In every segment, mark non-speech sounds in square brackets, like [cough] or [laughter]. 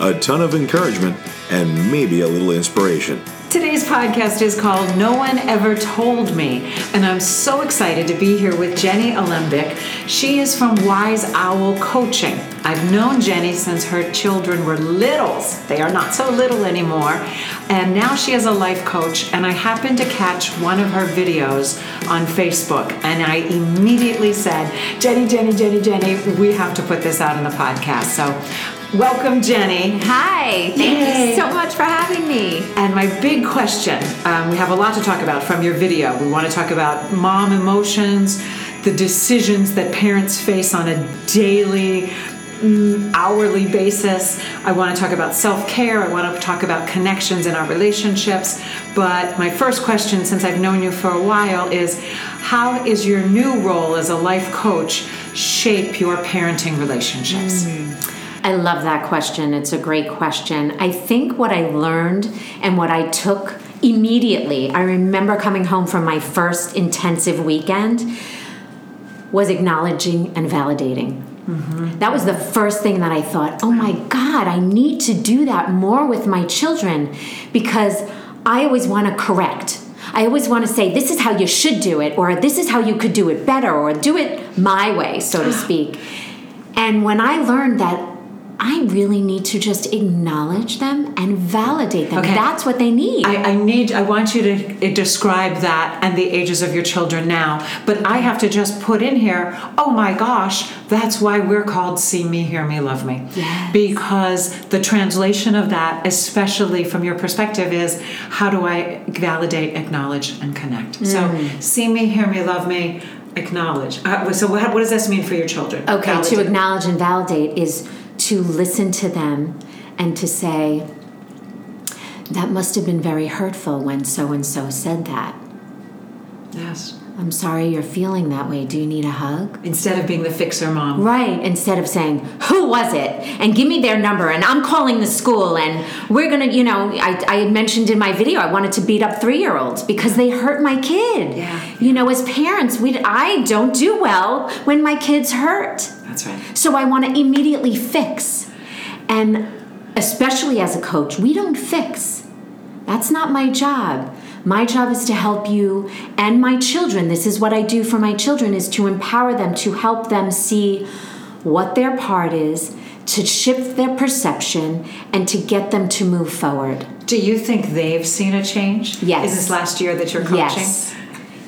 a ton of encouragement, and maybe a little inspiration. Today's podcast is called No One Ever Told Me, and I'm so excited to be here with Jenny Alembic. She is from Wise Owl Coaching. I've known Jenny since her children were littles. They are not so little anymore. And now she is a life coach, and I happened to catch one of her videos on Facebook, and I immediately said, Jenny, Jenny, Jenny, Jenny, we have to put this out in the podcast. So Welcome, Jenny. Hi, thank Yay. you so much for having me. And my big question um, we have a lot to talk about from your video. We want to talk about mom emotions, the decisions that parents face on a daily, mm, hourly basis. I want to talk about self care. I want to talk about connections in our relationships. But my first question, since I've known you for a while, is how is your new role as a life coach shape your parenting relationships? Mm. I love that question. It's a great question. I think what I learned and what I took immediately, I remember coming home from my first intensive weekend, was acknowledging and validating. Mm-hmm. That was the first thing that I thought, oh my God, I need to do that more with my children because I always want to correct. I always want to say, this is how you should do it, or this is how you could do it better, or do it my way, so to [gasps] speak. And when I learned that I really need to just acknowledge them and validate them. Okay. That's what they need. I, I, need. I want you to describe that and the ages of your children now. But I have to just put in here. Oh my gosh, that's why we're called "See Me, Hear Me, Love Me." Yes. Because the translation of that, especially from your perspective, is how do I validate, acknowledge, and connect? Mm. So, see me, hear me, love me. Acknowledge. Uh, so, what, what, does this mean for your children? Okay, validate. to acknowledge and validate is to listen to them and to say, that must have been very hurtful when so and so said that. Yes. I'm sorry you're feeling that way. Do you need a hug? Instead of being the fixer mom. Right. Instead of saying, who was it? And give me their number and I'm calling the school and we're going to, you know, I, I had mentioned in my video I wanted to beat up three year olds because they hurt my kid. Yeah. You know, as parents, we I don't do well when my kids hurt. That's right. So I want to immediately fix. And especially as a coach, we don't fix. That's not my job. My job is to help you and my children. This is what I do for my children is to empower them, to help them see what their part is, to shift their perception and to get them to move forward. Do you think they've seen a change? Yes. Is this last year that you're coaching? Yes.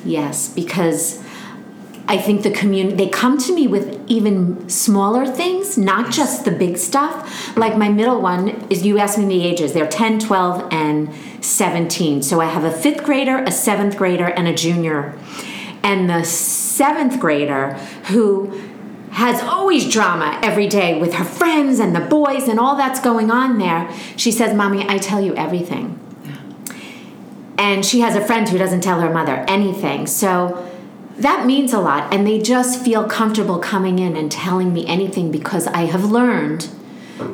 Yes, because I think the community they come to me with even smaller things, not just the big stuff. Like my middle one is you asked me the ages. They're 10, 12 and 17. So I have a 5th grader, a 7th grader and a junior. And the 7th grader who has always drama every day with her friends and the boys and all that's going on there. She says, "Mommy, I tell you everything." Yeah. And she has a friend who doesn't tell her mother anything. So that means a lot and they just feel comfortable coming in and telling me anything because i have learned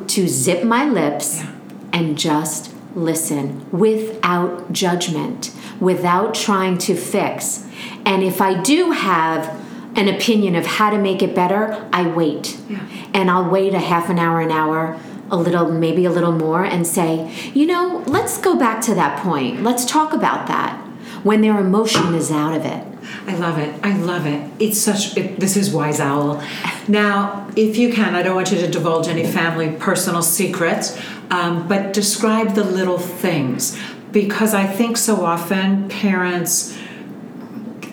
to zip my lips yeah. and just listen without judgment without trying to fix and if i do have an opinion of how to make it better i wait yeah. and i'll wait a half an hour an hour a little maybe a little more and say you know let's go back to that point let's talk about that when their emotion is out of it. I love it. I love it. It's such. It, this is Wise Owl. Now, if you can, I don't want you to divulge any family personal secrets, um, but describe the little things because I think so often parents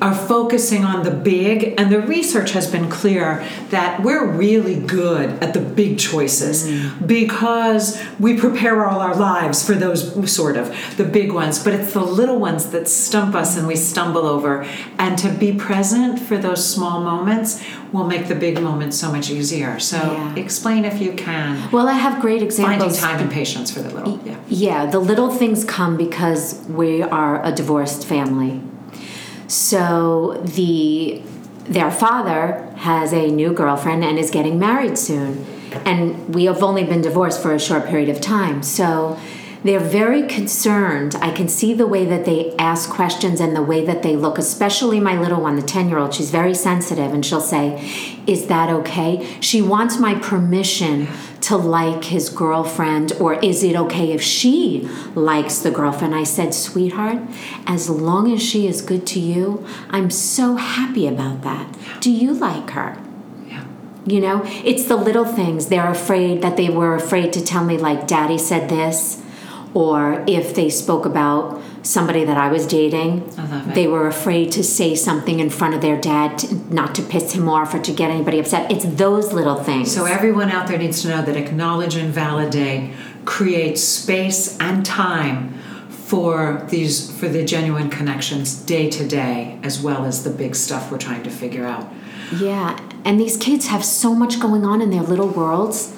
are focusing on the big, and the research has been clear that we're really good at the big choices mm. because we prepare all our lives for those sort of the big ones, but it's the little ones that stump us and we stumble over. And to be present for those small moments will make the big moments so much easier. So yeah. explain if you can. Well, I have great examples. Finding time and patience for the little. Yeah. Yeah, the little things come because we are a divorced family so the their father has a new girlfriend and is getting married soon. And we have only been divorced for a short period of time. So they're very concerned. I can see the way that they ask questions and the way that they look, especially my little one, the 10 year old. She's very sensitive and she'll say, Is that okay? She wants my permission to like his girlfriend, or is it okay if she likes the girlfriend? I said, Sweetheart, as long as she is good to you, I'm so happy about that. Do you like her? You know, it's the little things. They're afraid that they were afraid to tell me, like, Daddy said this or if they spoke about somebody that I was dating, they were afraid to say something in front of their dad, to, not to piss him off or to get anybody upset. It's those little things. So everyone out there needs to know that acknowledge and validate creates space and time for these for the genuine connections day to day as well as the big stuff we're trying to figure out. Yeah, and these kids have so much going on in their little worlds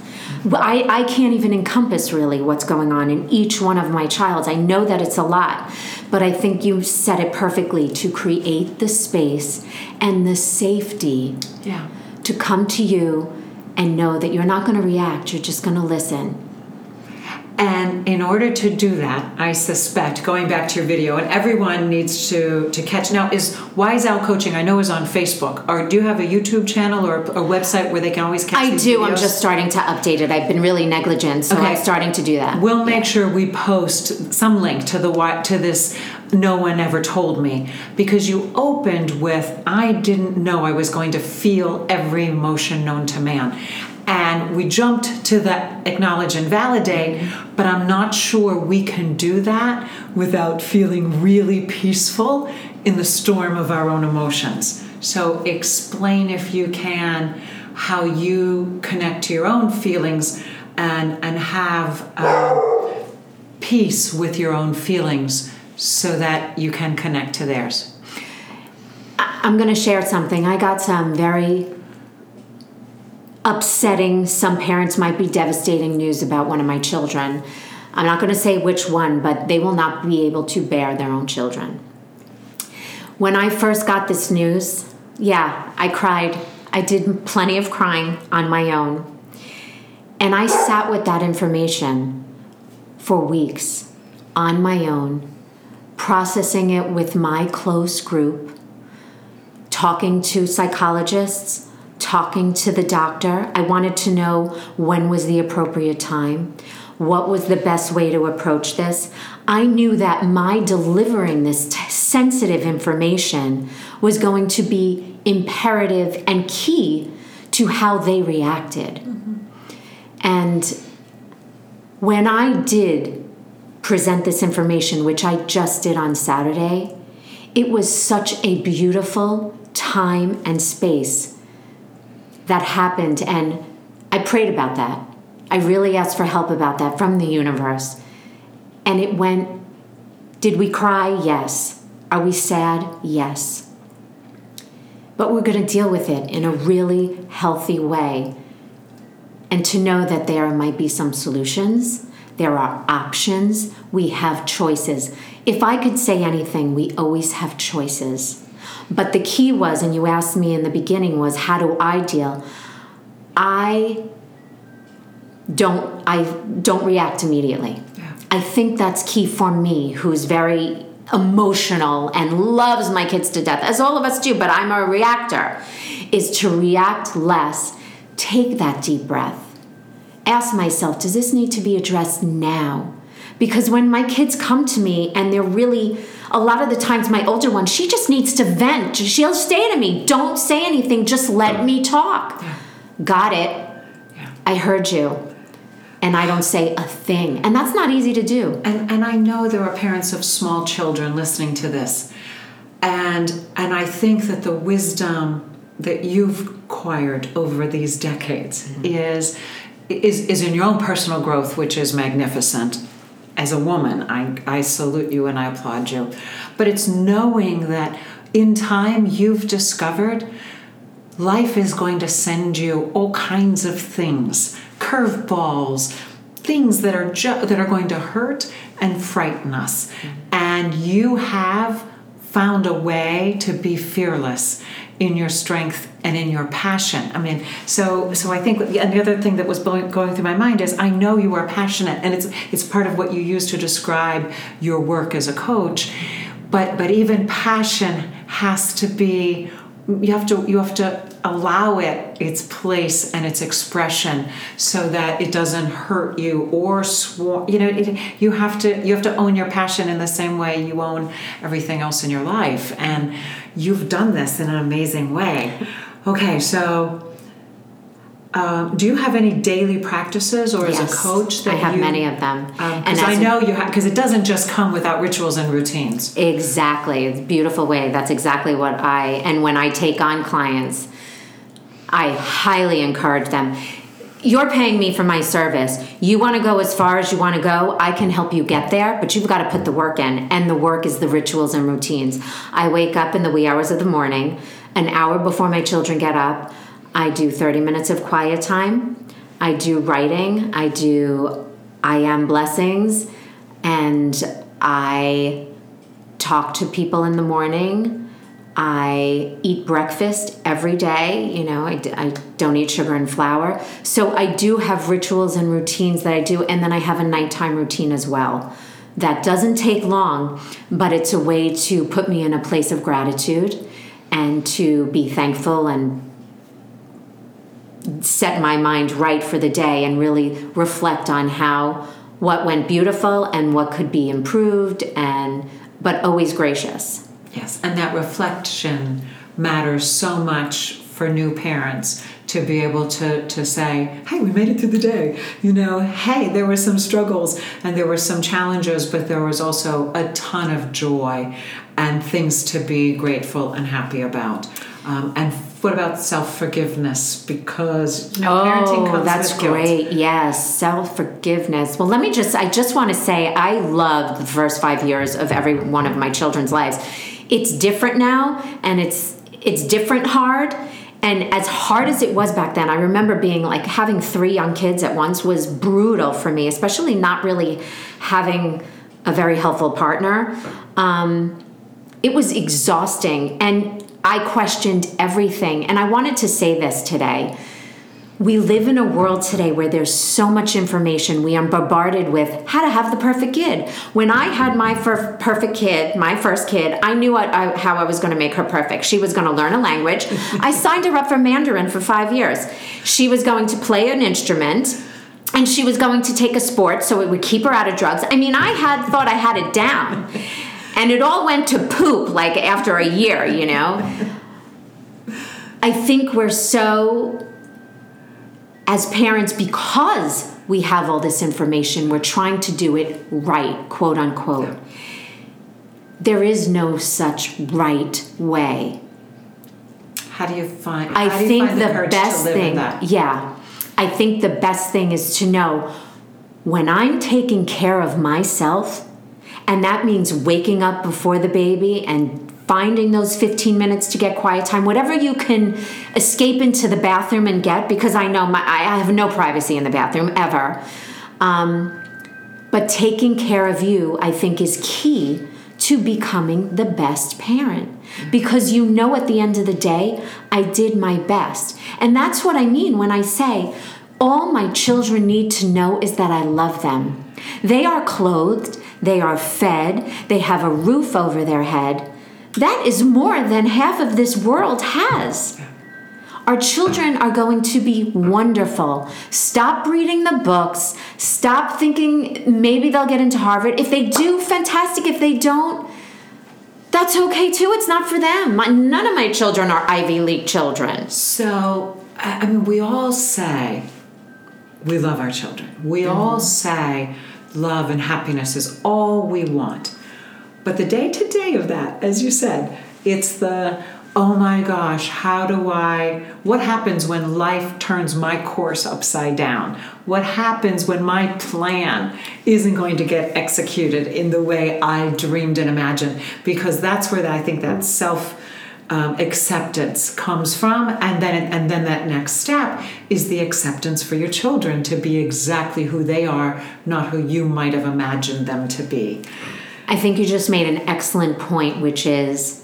I, I can't even encompass really what's going on in each one of my childs. I know that it's a lot, but I think you said it perfectly to create the space and the safety yeah. to come to you and know that you're not going to react, you're just going to listen and in order to do that, I suspect going back to your video, and everyone needs to to catch now is Wise Owl Coaching. I know is on Facebook. Or do you have a YouTube channel or a website where they can always catch? I do. Videos? I'm just starting to update it. I've been really negligent, so okay. I'm starting to do that. We'll make sure we post some link to the to this. No one ever told me because you opened with I didn't know I was going to feel every emotion known to man and we jumped to the acknowledge and validate, but I'm not sure we can do that without feeling really peaceful in the storm of our own emotions. So, explain if you can how you connect to your own feelings and, and have uh, peace with your own feelings so that you can connect to theirs. I'm going to share something. I got some very upsetting, some parents might be devastating news about one of my children. I'm not going to say which one, but they will not be able to bear their own children. When I first got this news, yeah, I cried. I did plenty of crying on my own. And I sat with that information for weeks on my own, processing it with my close group, talking to psychologists talking to the doctor. I wanted to know when was the appropriate time. What was the best way to approach this? I knew that my delivering this t- sensitive information was going to be imperative and key to how they reacted. Mm-hmm. And when I did present this information, which I just did on Saturday, it was such a beautiful time and space that happened and I prayed about that. I really asked for help about that from the universe. And it went, did we cry? Yes. Are we sad? Yes. But we're going to deal with it in a really healthy way. And to know that there might be some solutions, there are options, we have choices. If I could say anything, we always have choices. But the key was, and you asked me in the beginning, was how do I deal? I don't I don't react immediately. Yeah. I think that's key for me, who's very emotional and loves my kids to death, as all of us do, but I'm a reactor, is to react less, take that deep breath, ask myself, does this need to be addressed now? Because when my kids come to me and they're really, a lot of the times, my older one, she just needs to vent. She'll say to me, Don't say anything, just let me talk. Yeah. Got it. Yeah. I heard you. And I don't say a thing. And that's not easy to do. And and I know there are parents of small children listening to this. And and I think that the wisdom that you've acquired over these decades mm-hmm. is is is in your own personal growth, which is magnificent. As a woman, I, I salute you and I applaud you. But it's knowing that in time you've discovered life is going to send you all kinds of things curveballs things that are ju- that are going to hurt and frighten us. Mm-hmm. And you have found a way to be fearless in your strength and in your passion. I mean so so i think the other thing that was going, going through my mind is i know you are passionate and it's it's part of what you use to describe your work as a coach. But but even passion has to be you have to you have to allow it its place and its expression so that it doesn't hurt you or swarm you know it, you have to you have to own your passion in the same way you own everything else in your life and you've done this in an amazing way okay so um, do you have any daily practices or as a coach that I have you, many of them. because And I know you have because it doesn't just come without rituals and routines Exactly. It's a beautiful way. That's exactly what I, and when I take on clients, I highly encourage them. You're paying me for my service. You want to go as far as you want to go. I can help you get there, but you've got to put the work in. And the work is the rituals and routines. I wake up in the wee hours of the morning, an hour before my children get up. I do 30 minutes of quiet time. I do writing. I do I am blessings. And I talk to people in the morning. I eat breakfast every day. You know, I, don't eat sugar and flour. So I do have rituals and routines that I do. And then I have a nighttime routine as well. That doesn't take long, but it's a way to put me in a place of gratitude and to be thankful and set my mind right for the day and really reflect on how what went beautiful and what could be improved and but always gracious Yes, and that reflection matters so much for new parents to be able to, to say, hey, we made it through the day. You know, hey, there were some struggles and there were some challenges, but there was also a ton of joy and things to be grateful and happy about. Um, and what about self forgiveness? Because you know, parenting oh comes that's with guilt. great yes self-forgiveness well let me just i just want to say i loved the first five years of every one of my children's lives it's different now and it's it's different hard and as hard as it was back then i remember being like having three young kids at once was brutal for me especially not really having a very helpful partner um, it was exhausting and I questioned everything. And I wanted to say this today. We live in a world today where there's so much information. We are bombarded with how to have the perfect kid. When I had my fir- perfect kid, my first kid, I knew what I, how I was going to make her perfect. She was going to learn a language. [laughs] I signed her up for Mandarin for five years. She was going to play an instrument and she was going to take a sport so it would keep her out of drugs. I mean, I had thought I had it down. And it all went to poop like after a year, you know. I think we're so as parents because we have all this information, we're trying to do it right, quote unquote. There is no such right way. How do you find? I how do you think find the, to best thing, yeah, I think the best thing is to know when I'm taking care of myself, and that means waking up before the baby and finding those 15 minutes to get quiet time, whatever you can escape into the bathroom and get, because I know my, I have no privacy in the bathroom ever. Um, but taking care of you, I think, is key to becoming the best parent because you know at the end of the day, I did my best. And that's what I mean when I say, all my children need to know is that I love them. They are clothed, they are fed, they have a roof over their head. That is more than half of this world has. Our children are going to be wonderful. Stop reading the books. Stop thinking maybe they'll get into Harvard. If they do, fantastic. If they don't, that's okay too. It's not for them. My, none of my children are Ivy League children. So, I I mean, we all say we love our children. We mm-hmm. all say love and happiness is all we want. But the day to day of that, as you said, it's the oh my gosh, how do I, what happens when life turns my course upside down? What happens when my plan isn't going to get executed in the way I dreamed and imagined? Because that's where I think that self um, acceptance comes from and then and then that next step is the acceptance for your children to be exactly who they are not who you might have imagined them to be I think you just made an excellent point, which is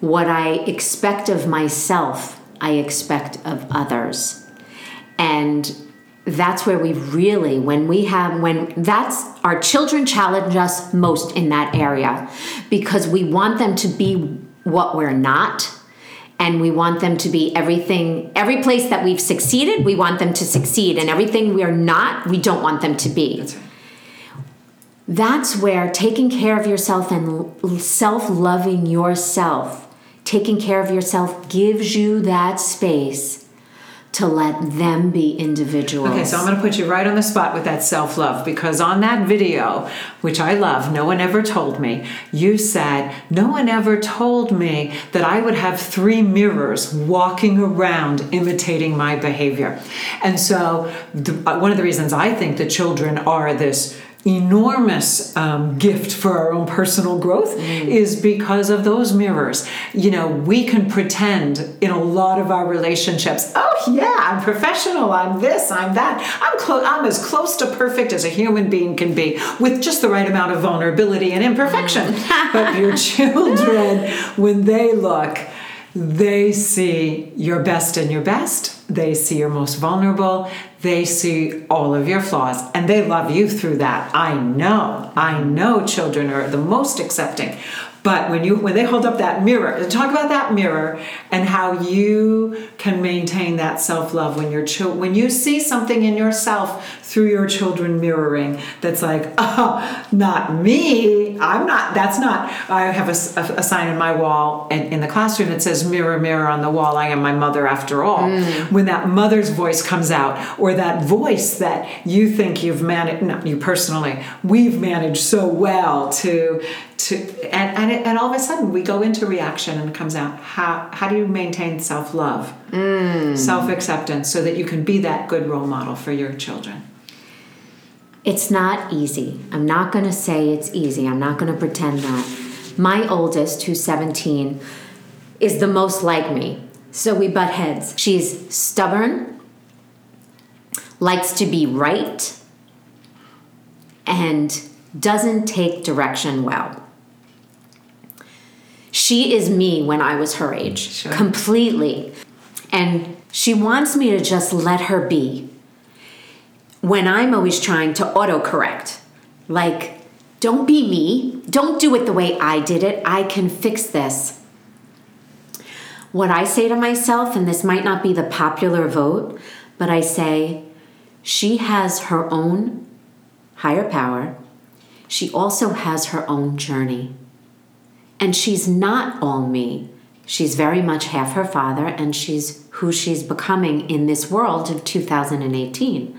what I expect of myself, I expect of others. And that's where we really, when we have, when that's our children challenge us most in that area because we want them to be what we're not. And we want them to be everything, every place that we've succeeded, we want them to succeed. And everything we're not, we don't want them to be. That's where taking care of yourself and self loving yourself, taking care of yourself gives you that space to let them be individuals. Okay, so I'm going to put you right on the spot with that self love because on that video, which I love, no one ever told me, you said, No one ever told me that I would have three mirrors walking around imitating my behavior. And so, the, uh, one of the reasons I think the children are this enormous um, gift for our own personal growth is because of those mirrors. You know, we can pretend in a lot of our relationships, oh yeah, I'm professional, I'm this, I'm that. I'm close I'm as close to perfect as a human being can be with just the right amount of vulnerability and imperfection. [laughs] but your children when they look they see your best and your best. They see your most vulnerable. They see all of your flaws and they love you through that. I know. I know children are the most accepting. But when you when they hold up that mirror, talk about that mirror and how you can maintain that self-love when your child when you see something in yourself through your children mirroring that's like, [laughs] oh, not me. I'm not. That's not. I have a, a, a sign in my wall in, in the classroom that says, "Mirror, mirror on the wall, I am my mother after all." Mm. When that mother's voice comes out, or that voice that you think you've managed, not you personally, we've managed so well to to and and, it, and all of a sudden we go into reaction and it comes out how how do you maintain self-love mm. self-acceptance so that you can be that good role model for your children It's not easy. I'm not going to say it's easy. I'm not going to pretend that. My oldest, who's 17, is the most like me. So we butt heads. She's stubborn, likes to be right, and doesn't take direction well. She is me when I was her age, Sure. completely. And she wants me to just let her be when I'm always trying to autocorrect. Like, don't be me. Don't do it the way I did it. I can fix this. What I say to myself, and this might not be the popular vote, but I say, she has her own higher power. She also has her own journey. And she's not all me. She's very much half her father, and she's who she's becoming in this world of 2018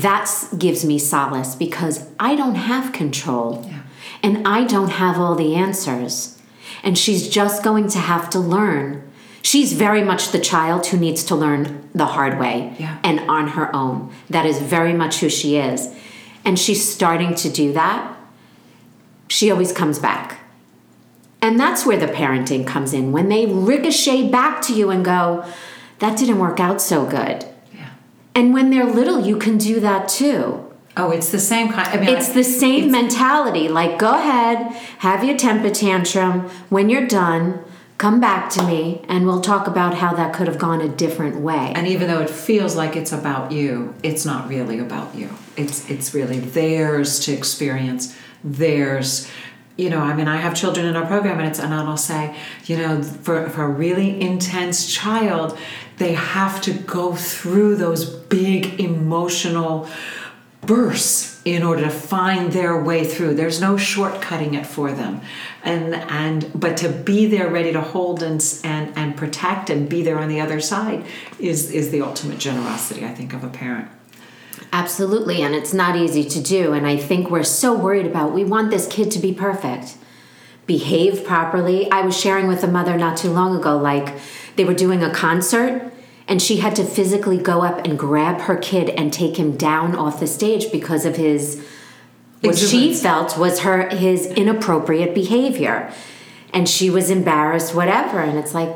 that gives me solace because I don't have control Yeah. and I don't have all the answers. And she's just going to have to learn. She's very much the child who needs to learn the hard way Yeah. and on her own. That is very much who she is. And she's starting to do that. She always comes back. And that's where the parenting comes in when they ricochet back to you and go, that didn't work out so good. And when they're little, you can do that too. oh it's the same kind i mean It's I- the same it's- mentality. Like, go ahead, have your temper tantrum. When you're done, come back to me and we'll talk about how that could have gone a different way. And even though it feels like it's about you, it's not really about you. It's it's really theirs to experience, theirs you know, I mean, I have children in our program, and it's and I'll say, you know, for, for a really intense child, they have to go through those big emotional bursts in order to find their way through. There's no shortcutting it for them. And and but to be there ready to hold and and and protect and be there on the other side is is the ultimate generosity i think of a parent Absolutely, and it's not easy to do. And I think we're so worried about we want this kid to be perfect, behave properly. I was sharing with a mother not too long ago, like they were doing a concert and she had to physically go up and grab her kid and take him down off the stage because of his what she felt was her his inappropriate behavior and she was embarrassed whatever and it's like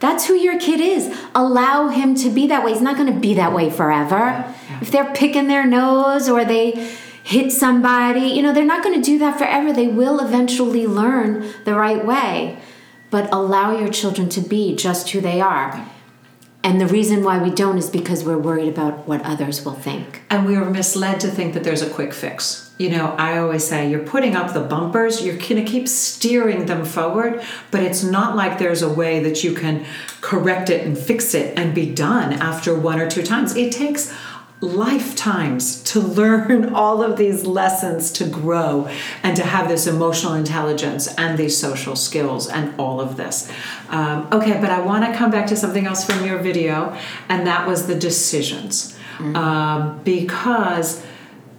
that's who your kid is. Allow him to be that way. He's not going to be that way forever. Yeah, yeah. if they're picking their nose or they hit somebody you know they're not going to do that forever. They will eventually learn the right way. But allow your children to be just who they are and the reason why we don't is because we're worried about what others will think. And we are misled to think that there's a quick fix. You know, I always say you're putting up the bumpers, you're going to keep steering them forward, but it's not like there's a way that you can correct it and fix it and be done after one or two times. It takes lifetimes to learn [laughs] all of these lessons to grow and to have this emotional intelligence and these social skills and all of this. Um, okay, but I want to come back to something else from your video, and that was the decisions. Mm-hmm. Um, because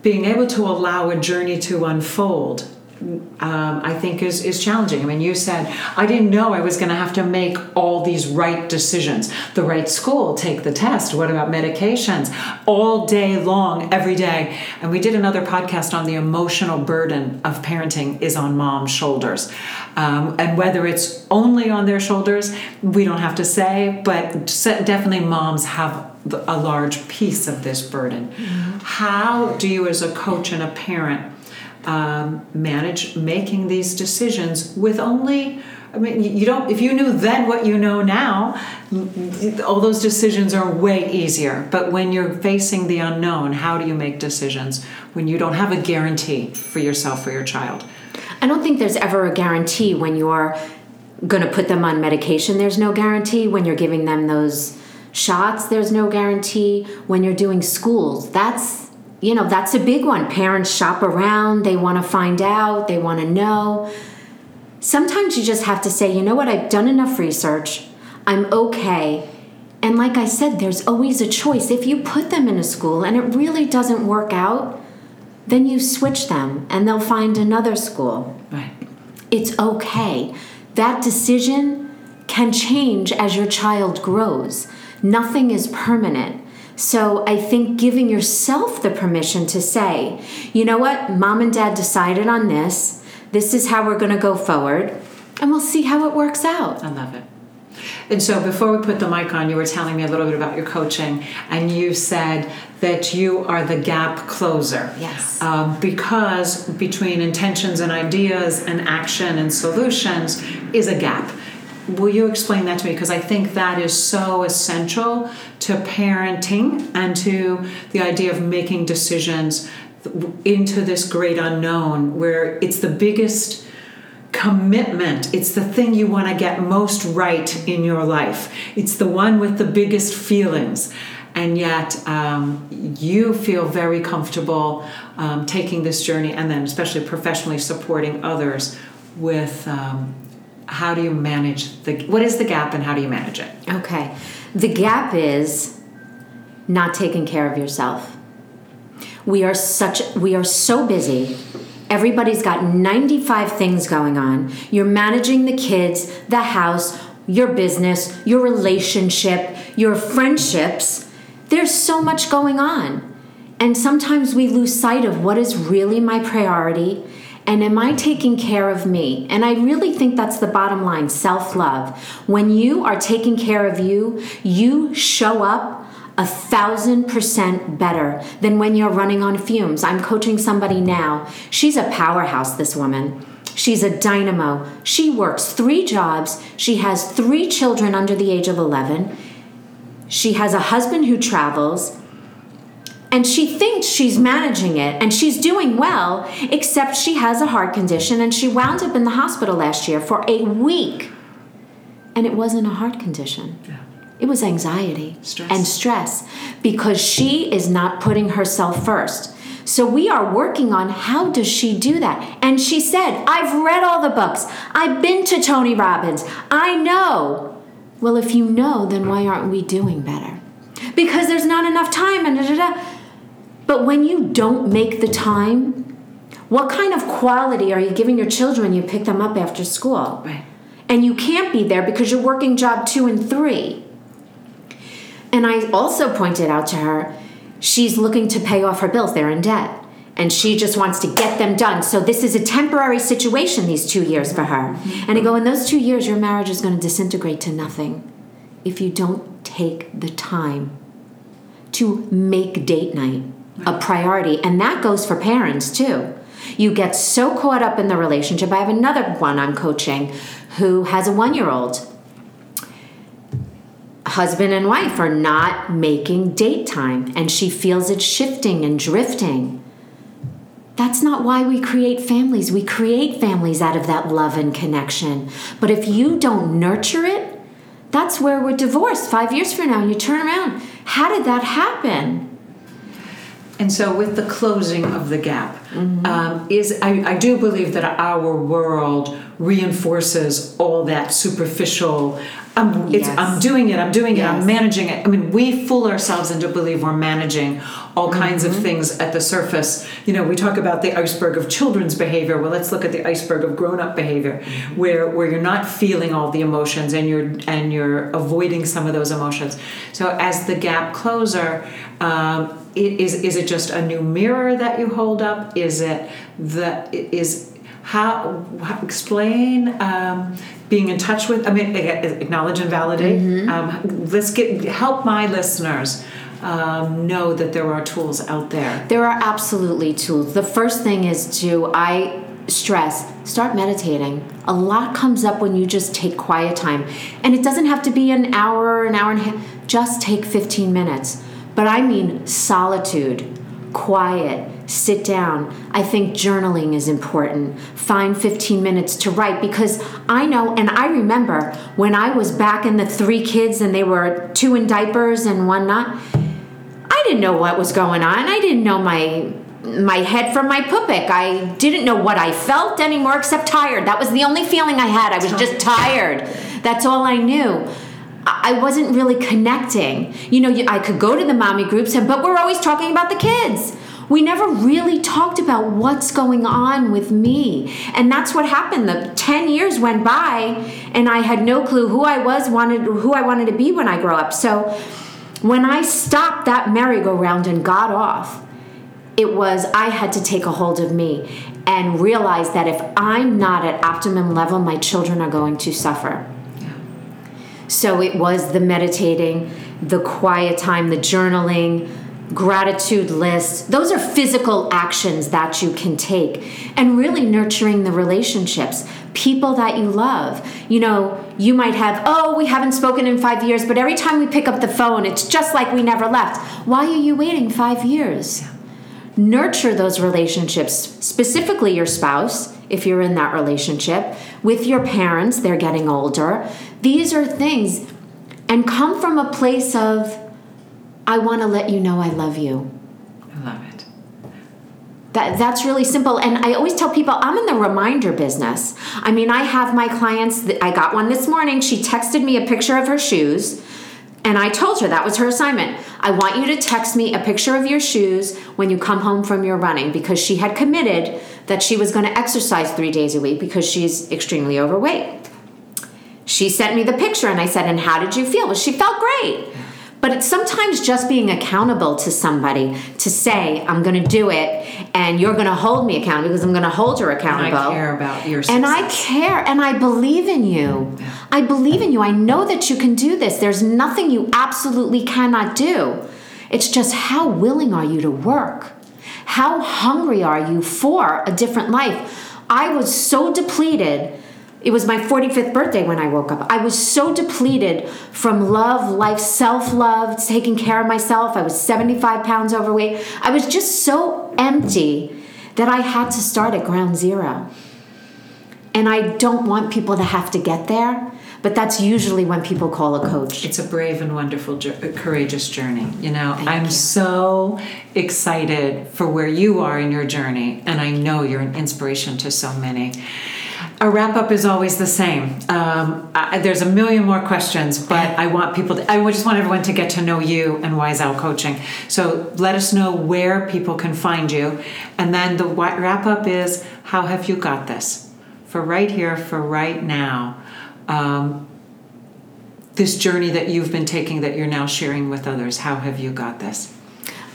being able to allow a journey to unfold um, I think is is challenging. I mean, you said I didn't know I was going to have to make all these right decisions. The right school, take the test. What about medications? All day long, every day. And we did another podcast on the emotional burden of parenting is on mom's shoulders, um, and whether it's only on their shoulders, we don't have to say, but definitely moms have a large piece of this burden. Mm-hmm. How do you, as a coach and a parent? Um, manage making these decisions with only I mean, you don't. If you knew then what you know now, all those decisions are way easier. But when you're facing the unknown, how do you make decisions when you don't have a guarantee for yourself or your child? I don't think there's ever a guarantee when you're going to put them on medication. There's no guarantee when you're giving them those shots. There's no guarantee when you're doing schools. That's you know, that's a big one. Parents shop around, they want to find out, they want to know. Sometimes you just have to say, you know what, I've done enough research, I'm okay. And like I said, there's always a choice. If you put them in a school and it really doesn't work out, then you switch them and they'll find another school. Right. It's okay. That decision can change as your child grows. Nothing is permanent. So I think giving yourself the permission to say, you know what, mom and dad decided on this. This is how we're going to go forward, and we'll see how it works out. I love it. And so before we put the mic on, you were telling me a little bit about your coaching, and you said that you are the gap closer. Yes. Um, because between intentions and ideas and action and solutions is a gap. Will you explain that to me? Because I think that is so essential to parenting and to the idea of making decisions into this great unknown where it's the biggest commitment. It's the thing you want to get most right in your life. It's the one with the biggest feelings. And yet, um, you feel very comfortable um, taking this journey and then, especially professionally, supporting others with um, how do you manage the what is the gap and how do you manage it? Okay. The gap is not taking care of yourself. We are such we are so busy. Everybody's got 95 things going on. You're managing the kids the house your business your relationship your friendships. There's so much going on. And sometimes we lose sight of what is really my priority and am I taking care of me? And I really think that's the bottom line self love. When you are taking care of you, you show up a thousand percent better than when you're running on fumes. I'm coaching somebody now. She's a powerhouse, this woman. She's a dynamo. She works three jobs. She has three children under the age of 11. She has a husband who travels. And she thinks she's managing it and she's doing well, except she has a heart condition and she wound up in the hospital last year for a week. And it wasn't a heart condition. Yeah. It was anxiety Stress. and stress because she is not putting herself first. So we are working on how does she do that? And she said, "I've read all the books. I've been to Tony Robbins. I know." Well, if you know, then why aren't we doing better? Because there's not enough time and da da da. But when you don't make the time, what kind of quality are you giving your children when you pick them up after school? Right. And you can't be there because you're working job two and three. And I also pointed out to her, she's looking to pay off her bills. They're in debt. And she just wants to get them done. So this is a temporary situation, these two years for her. And I go, in those two years, your marriage is going to disintegrate to nothing if you don't take the time to make date night a priority. And that goes for parents too. You get so caught up in the relationship. I have another one I'm coaching who has a one year old. Husband and wife are not making date time, and she feels it shifting and drifting. That's not why we create families. We create families out of that love and connection. But if you don't nurture it, that's where we're divorced five years from now, and you turn around. How did that happen? And so, with the closing of the gap, um, is I, I do believe that our world reinforces all that superficial. Um, it's, Yes. I'm doing it. I'm doing it. I'm managing it. I mean, we fool ourselves into believe we're managing all kinds of things at the surface. You know, we talk about the iceberg of children's behavior. Well, let's look at the iceberg of grown-up behavior, where where you're not feeling all the emotions and you're and you're avoiding some of those emotions. So, as the gap closer. Um, is is it just a new mirror that you hold up? Is it the is how, how explain um, being in touch with? I mean, acknowledge and validate. Um, let's get help my listeners um, know that there are tools out there. There are absolutely tools. The first thing is to, I stress, start meditating. A lot comes up when you just take quiet time. And it doesn't have to be an hour, an hour and a half. Just take 15 minutes. But I mean solitude, quiet, sit down. I think journaling is important. Find 15 minutes to write because I know and I remember when I was back in the three kids and they were two in diapers and one not. I didn't know what was going on. I didn't know my my head from my pupik. I didn't know what I felt anymore except tired. That was the only feeling I had. I was just tired. That's all I knew. I wasn't really connecting. You know, I could go to the mommy groups, but we're always talking about the kids. We never really talked about what's going on with me. And that's what happened. The 10 years went by and I had no clue who I was, wanted who I wanted to be when I grow up. So when I stopped that merry-go-round and got off, it was I had to take a hold of me and realize that if I'm not at optimum level, my children are going to suffer. So it was the meditating, the quiet time, the journaling, gratitude lists. Those are physical actions that you can take. And really nurturing the relationships, people that you love. You know, you might have, oh, we haven't spoken in five years, but every time we pick up the phone, it's just like we never left. Why are you waiting five years? Nurture those relationships, specifically your spouse, if you're in that relationship, with your parents, they're getting older. These are things, and come from a place of, I want to let you know I love you. I love it. That, that's really simple. And I always tell people I'm in the reminder business. I mean, I have my clients, I got one this morning. She texted me a picture of her shoes. And I told her that was her assignment. I want you to text me a picture of your shoes when you come home from your running because she had committed that she was going to exercise three days a week because she's extremely overweight. She sent me the picture and I said, And how did you feel? Well, she felt great. But it's sometimes just being accountable to somebody to say, I'm going to do it and you're going to hold me accountable because I'm going to hold her And accountable. I care about your And I care and I believe in you. I believe in you. I know that you can do this. There's nothing you absolutely cannot do. It's just how willing are you to work? How hungry are you for a different life? I was so depleted it was my 45th birthday when I woke up. I was so depleted from love, life, self love, taking care of myself. I was 75 pounds overweight. I was just so empty that I had to start at ground zero. And I don't want people to have to get there, but that's usually when people call a coach. It's a brave and wonderful, uh, courageous journey. You know, Thank I'm you. so excited for where you are in your journey, and I know you're an inspiration to so many. Our wrap up is always the same. Um, I, there's a million more questions, but I want people to, I just want everyone to get to know you and Wise Owl Coaching. So let us know where people can find you. And then the wrap up is how have you got this? For right here, for right now. Um, this journey that you've been taking that you're now sharing with others, how have you got this?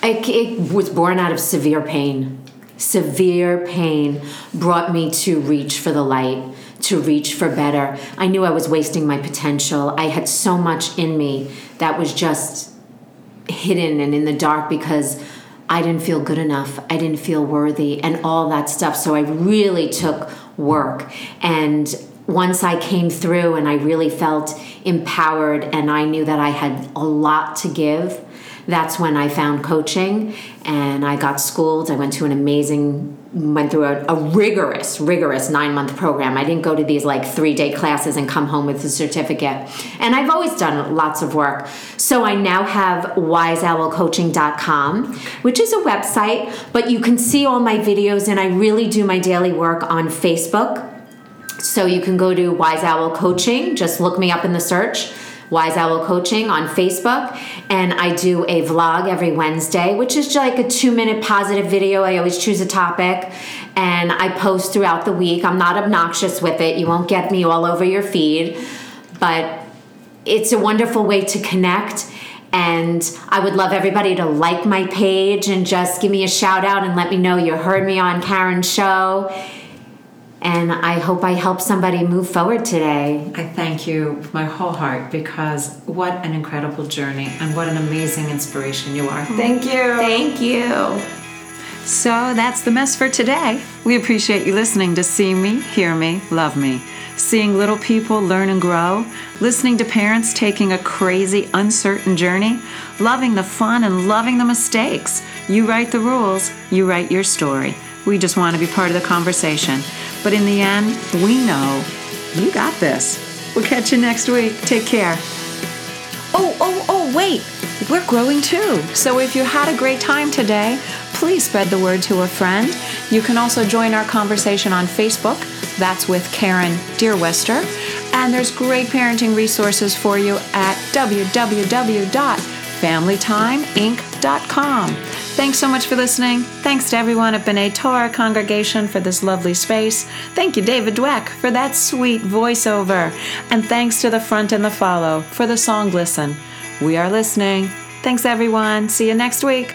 I, it was born out of severe pain. Severe pain brought me to reach for the light, to reach for better. I knew I was wasting my potential. I had so much in me that was just hidden and in the dark because I didn't feel good enough. I didn't feel worthy and all that stuff. So I really took work. And once I came through and I really felt empowered and I knew that I had a lot to give, that's when I found coaching and I got schooled. I went to an amazing, went through a, a rigorous, rigorous nine month program. I didn't go to these like three day classes and come home with a certificate. And I've always done lots of work. So I now have wiseowlcoaching.com, which is a website, but you can see all my videos and I really do my daily work on Facebook. So you can go to Wise Owl Coaching, just look me up in the search. Wise Owl Coaching on Facebook, and I do a vlog every Wednesday, which is like a two minute positive video. I always choose a topic and I post throughout the week. I'm not obnoxious with it, you won't get me all over your feed, but it's a wonderful way to connect. And I would love everybody to like my page and just give me a shout out and let me know you heard me on Karen's show. And I hope I help somebody move forward today. I thank you with my whole heart because what an incredible journey and what an amazing inspiration you are. Thank you. Thank you. So that's the mess for today. We appreciate you listening to See Me, Hear Me, Love Me. Seeing little people learn and grow, listening to parents taking a crazy, uncertain journey, loving the fun and loving the mistakes. You write the rules, you write your story. We just want to be part of the conversation. But in the end, we know you got this. We'll catch you next week. Take care. Oh, oh, oh, wait. We're growing too. So if you had a great time today, please spread the word to a friend. You can also join our conversation on Facebook. That's with Karen Deerwester. And there's great parenting resources for you at www.familytimeinc.com. Thanks so much for listening. Thanks to everyone at B'nai Torah congregation for this lovely space. Thank you, David Dweck, for that sweet voiceover. And thanks to the front and the follow for the song Listen. We are listening. Thanks, everyone. See you next week.